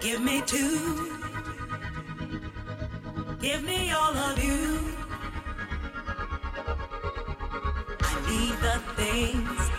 Give me two. Give me all of you. I need the things.